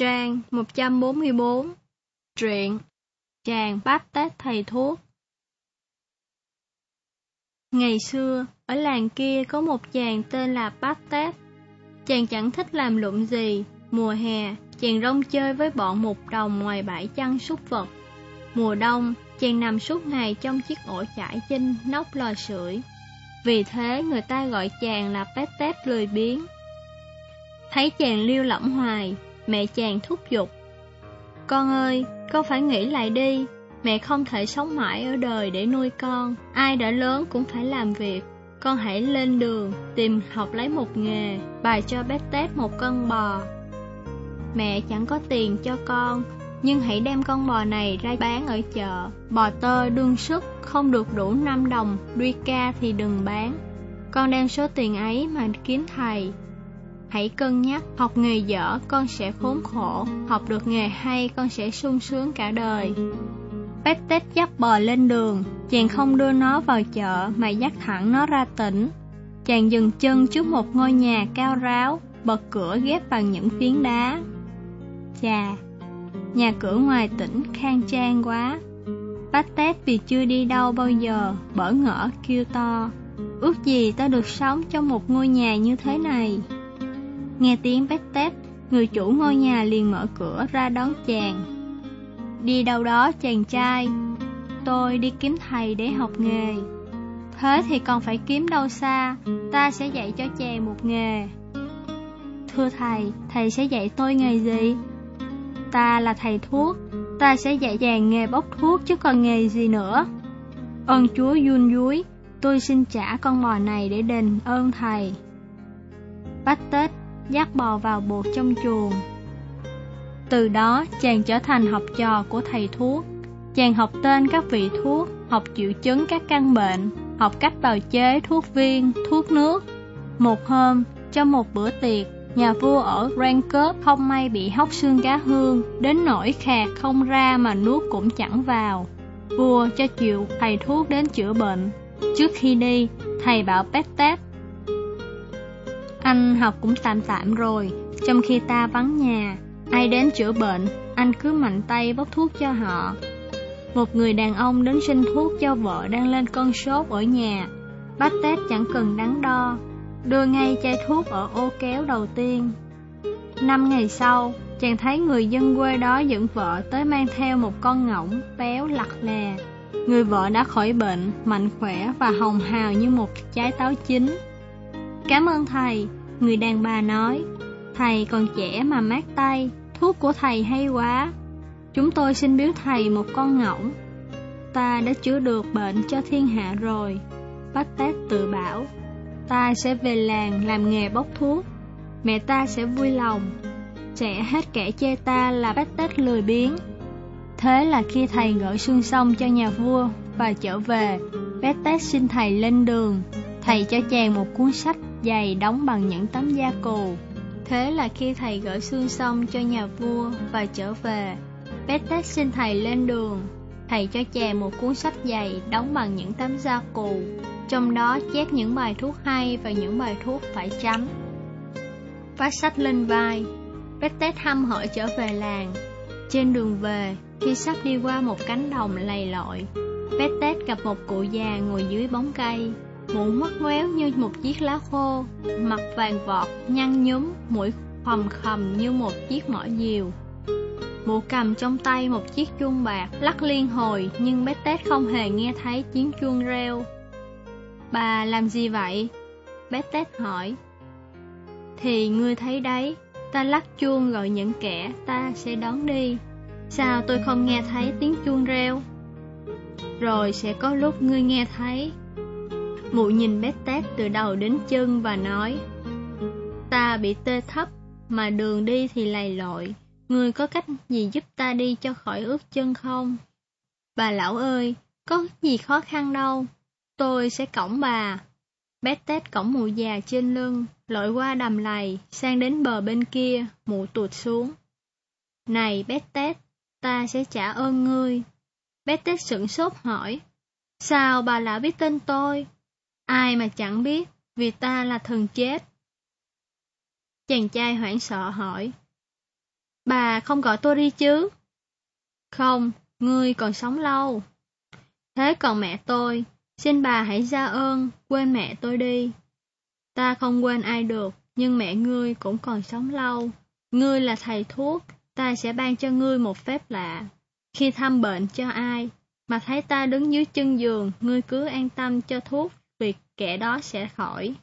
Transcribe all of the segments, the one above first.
Trang 144 Truyện Chàng bát tết thầy thuốc Ngày xưa, ở làng kia có một chàng tên là Bát Tết. Chàng chẳng thích làm lụm gì. Mùa hè, chàng rong chơi với bọn mục đồng ngoài bãi chăn súc vật. Mùa đông, chàng nằm suốt ngày trong chiếc ổ chải trên nóc lò sưởi. Vì thế người ta gọi chàng là Bát Tết lười biếng. Thấy chàng lưu lỏng hoài, mẹ chàng thúc giục. Con ơi, con phải nghĩ lại đi, mẹ không thể sống mãi ở đời để nuôi con, ai đã lớn cũng phải làm việc. Con hãy lên đường, tìm học lấy một nghề, bài cho bé tép một con bò. Mẹ chẳng có tiền cho con, nhưng hãy đem con bò này ra bán ở chợ. Bò tơ đương sức, không được đủ 5 đồng, đuôi ca thì đừng bán. Con đem số tiền ấy mà kiếm thầy, Hãy cân nhắc, học nghề dở con sẽ khốn khổ, học được nghề hay con sẽ sung sướng cả đời. Bét tết dắt bò lên đường, chàng không đưa nó vào chợ mà dắt thẳng nó ra tỉnh. Chàng dừng chân trước một ngôi nhà cao ráo, bật cửa ghép bằng những phiến đá. Chà, nhà cửa ngoài tỉnh khang trang quá. Bát tét vì chưa đi đâu bao giờ, bỡ ngỡ kêu to. Ước gì ta được sống trong một ngôi nhà như thế này. Nghe tiếng bét tép, người chủ ngôi nhà liền mở cửa ra đón chàng. Đi đâu đó chàng trai? Tôi đi kiếm thầy để học nghề. Thế thì còn phải kiếm đâu xa, ta sẽ dạy cho chàng một nghề. Thưa thầy, thầy sẽ dạy tôi nghề gì? Ta là thầy thuốc, ta sẽ dạy chàng nghề bốc thuốc chứ còn nghề gì nữa. Ơn Chúa Yun Dúi, tôi xin trả con bò này để đền ơn thầy. Bách Tết dắt bò vào buộc trong chuồng. Từ đó, chàng trở thành học trò của thầy thuốc. Chàng học tên các vị thuốc, học triệu chứng các căn bệnh, học cách bào chế thuốc viên, thuốc nước. Một hôm, trong một bữa tiệc, nhà vua ở Rankop không may bị hóc xương cá hương, đến nỗi khạc không ra mà nuốt cũng chẳng vào. Vua cho chịu thầy thuốc đến chữa bệnh. Trước khi đi, thầy bảo Pettet anh học cũng tạm tạm rồi, trong khi ta vắng nhà, ai đến chữa bệnh, anh cứ mạnh tay bốc thuốc cho họ. Một người đàn ông đến xin thuốc cho vợ đang lên cơn sốt ở nhà. Bác Tết chẳng cần đắn đo, đưa ngay chai thuốc ở ô kéo đầu tiên. Năm ngày sau, chàng thấy người dân quê đó dẫn vợ tới mang theo một con ngỗng béo lặt lè. Người vợ đã khỏi bệnh, mạnh khỏe và hồng hào như một trái táo chín. Cảm ơn thầy, người đàn bà nói. Thầy còn trẻ mà mát tay, thuốc của thầy hay quá. Chúng tôi xin biếu thầy một con ngỗng. Ta đã chữa được bệnh cho thiên hạ rồi. Bách Tát tự bảo, ta sẽ về làng làm nghề bốc thuốc. Mẹ ta sẽ vui lòng, sẽ hết kẻ chê ta là Bách Tát lười biếng. Thế là khi thầy gửi xương sông cho nhà vua và trở về, Bách Tát xin thầy lên đường. Thầy cho chàng một cuốn sách dày đóng bằng những tấm da cù. Thế là khi thầy gửi xương xong cho nhà vua và trở về, Petet xin thầy lên đường. Thầy cho chàng một cuốn sách dày đóng bằng những tấm da cù, trong đó chép những bài thuốc hay và những bài thuốc phải tránh. Vác sách lên vai, Petet hăm hở trở về làng. Trên đường về, khi sắp đi qua một cánh đồng lầy lội, Petet gặp một cụ già ngồi dưới bóng cây, Mũ mắt ngoéo như một chiếc lá khô Mặt vàng vọt, nhăn nhúm Mũi khầm khầm như một chiếc mỏ diều. Mụ cầm trong tay một chiếc chuông bạc Lắc liên hồi Nhưng bé Tết không hề nghe thấy tiếng chuông reo. Bà làm gì vậy? Bé Tết hỏi. Thì ngươi thấy đấy Ta lắc chuông gọi những kẻ ta sẽ đón đi. Sao tôi không nghe thấy tiếng chuông reo? Rồi sẽ có lúc ngươi nghe thấy. Mụ nhìn bét tét từ đầu đến chân và nói Ta bị tê thấp, mà đường đi thì lầy lội. Người có cách gì giúp ta đi cho khỏi ướt chân không? Bà lão ơi, có gì khó khăn đâu. Tôi sẽ cõng bà. Bét tét cõng mụ già trên lưng, lội qua đầm lầy, sang đến bờ bên kia, mụ tụt xuống. Này bét tét, ta sẽ trả ơn ngươi. Bét tét sửng sốt hỏi, sao bà lão biết tên tôi? Ai mà chẳng biết, vì ta là thần chết. Chàng trai hoảng sợ hỏi. Bà không gọi tôi đi chứ? Không, ngươi còn sống lâu. Thế còn mẹ tôi, xin bà hãy ra ơn, quên mẹ tôi đi. Ta không quên ai được, nhưng mẹ ngươi cũng còn sống lâu. Ngươi là thầy thuốc, ta sẽ ban cho ngươi một phép lạ. Khi thăm bệnh cho ai, mà thấy ta đứng dưới chân giường, ngươi cứ an tâm cho thuốc, kẻ đó sẽ khỏi.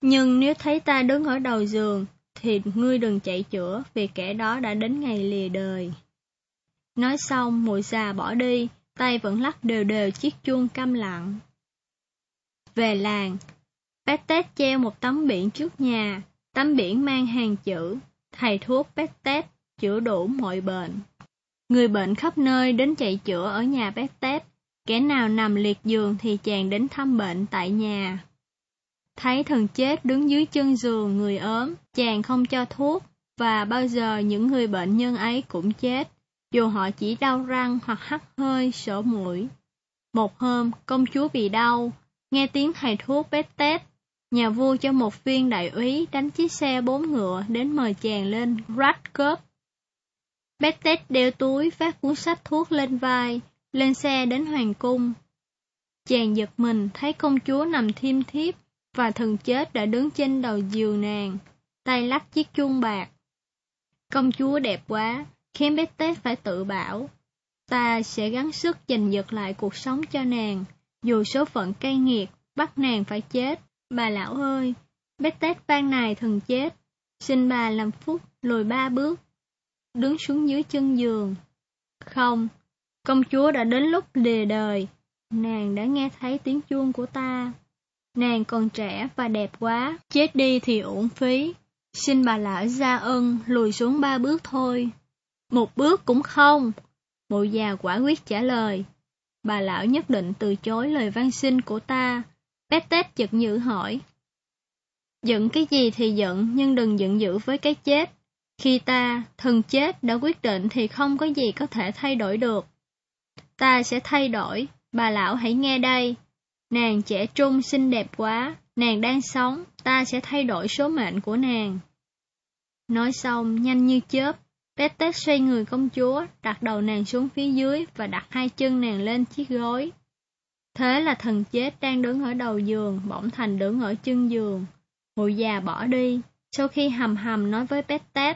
Nhưng nếu thấy ta đứng ở đầu giường, thì ngươi đừng chạy chữa, vì kẻ đó đã đến ngày lìa đời. Nói xong, mùi già bỏ đi, tay vẫn lắc đều đều chiếc chuông câm lặng. Về làng, bé Tết treo một tấm biển trước nhà, tấm biển mang hàng chữ, thầy thuốc bé Tết, chữa đủ mọi bệnh. Người bệnh khắp nơi đến chạy chữa ở nhà bé Tết, kẻ nào nằm liệt giường thì chàng đến thăm bệnh tại nhà. Thấy thần chết đứng dưới chân giường người ốm, chàng không cho thuốc, và bao giờ những người bệnh nhân ấy cũng chết, dù họ chỉ đau răng hoặc hắt hơi, sổ mũi. Một hôm, công chúa bị đau, nghe tiếng thầy thuốc bết tết. Nhà vua cho một viên đại úy đánh chiếc xe bốn ngựa đến mời chàng lên Radcliffe. Bết tết đeo túi phát cuốn sách thuốc lên vai, lên xe đến hoàng cung. Chàng giật mình thấy công chúa nằm thiêm thiếp và thần chết đã đứng trên đầu giường nàng, tay lắc chiếc chuông bạc. Công chúa đẹp quá, khiến bé Tết phải tự bảo, ta sẽ gắng sức giành giật lại cuộc sống cho nàng, dù số phận cay nghiệt, bắt nàng phải chết. Bà lão ơi, bé Tết ban này thần chết, xin bà làm phúc lùi ba bước, đứng xuống dưới chân giường. Không, công chúa đã đến lúc lìa đời, nàng đã nghe thấy tiếng chuông của ta. Nàng còn trẻ và đẹp quá, chết đi thì uổng phí. Xin bà lão ra ân lùi xuống ba bước thôi. Một bước cũng không. Mụ già quả quyết trả lời. Bà lão nhất định từ chối lời van xin của ta. Bét tết chật nhữ hỏi. Giận cái gì thì giận, nhưng đừng giận dữ với cái chết. Khi ta, thần chết đã quyết định thì không có gì có thể thay đổi được. Ta sẽ thay đổi, bà lão hãy nghe đây. Nàng trẻ trung xinh đẹp quá, nàng đang sống, ta sẽ thay đổi số mệnh của nàng. Nói xong, nhanh như chớp, Tết xoay người công chúa, đặt đầu nàng xuống phía dưới và đặt hai chân nàng lên chiếc gối. Thế là thần chết đang đứng ở đầu giường, bỗng thành đứng ở chân giường. Mụ già bỏ đi, sau khi hầm hầm nói với Tết người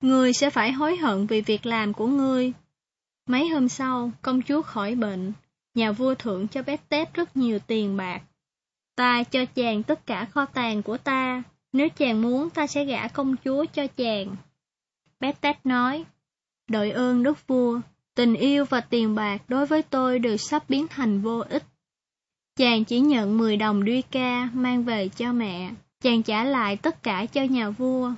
Ngươi sẽ phải hối hận vì việc làm của ngươi. Mấy hôm sau, công chúa khỏi bệnh, nhà vua thưởng cho bé Tết rất nhiều tiền bạc. Ta cho chàng tất cả kho tàng của ta, nếu chàng muốn ta sẽ gả công chúa cho chàng. Bé Tết nói, đội ơn đức vua, tình yêu và tiền bạc đối với tôi đều sắp biến thành vô ích. Chàng chỉ nhận 10 đồng duy ca mang về cho mẹ, chàng trả lại tất cả cho nhà vua.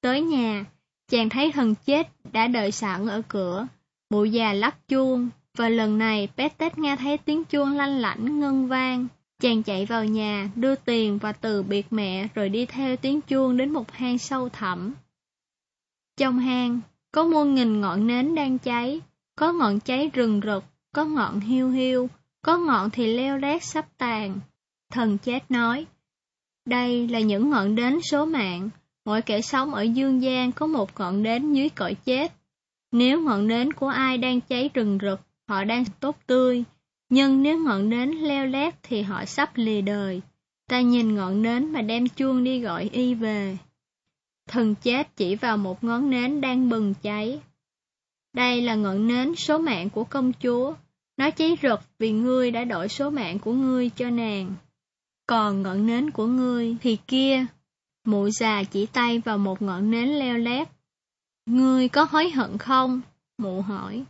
Tới nhà, chàng thấy thần chết đã đợi sẵn ở cửa, mụ già lắc chuông, và lần này Pettet nghe thấy tiếng chuông lanh lảnh ngân vang. Chàng chạy vào nhà, đưa tiền và từ biệt mẹ rồi đi theo tiếng chuông đến một hang sâu thẳm. Trong hang, có muôn nghìn ngọn nến đang cháy, có ngọn cháy rừng rực, có ngọn hiu hiu, có ngọn thì leo lét sắp tàn. Thần chết nói, đây là những ngọn đến số mạng, mỗi kẻ sống ở dương gian có một ngọn đến dưới cõi chết. Nếu ngọn nến của ai đang cháy rừng rực, họ đang tốt tươi, nhưng nếu ngọn nến leo lét thì họ sắp lìa đời. Ta nhìn ngọn nến mà đem chuông đi gọi y về. Thần chết chỉ vào một ngón nến đang bừng cháy. Đây là ngọn nến số mạng của công chúa. Nó cháy rực vì ngươi đã đổi số mạng của ngươi cho nàng. Còn ngọn nến của ngươi thì kia. Mụ già chỉ tay vào một ngọn nến leo lét. Ngươi có hối hận không? Mụ hỏi.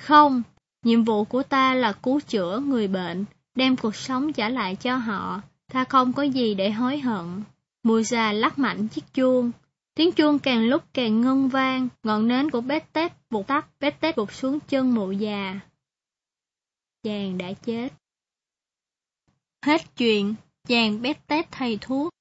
Không, Nhiệm vụ của ta là cứu chữa người bệnh, đem cuộc sống trả lại cho họ. Ta không có gì để hối hận. Mùi già lắc mạnh chiếc chuông. Tiếng chuông càng lúc càng ngân vang, ngọn nến của bét tết vụt tắt, bét tết vụt xuống chân mụ già. Chàng đã chết. Hết chuyện, chàng bét tết thầy thuốc.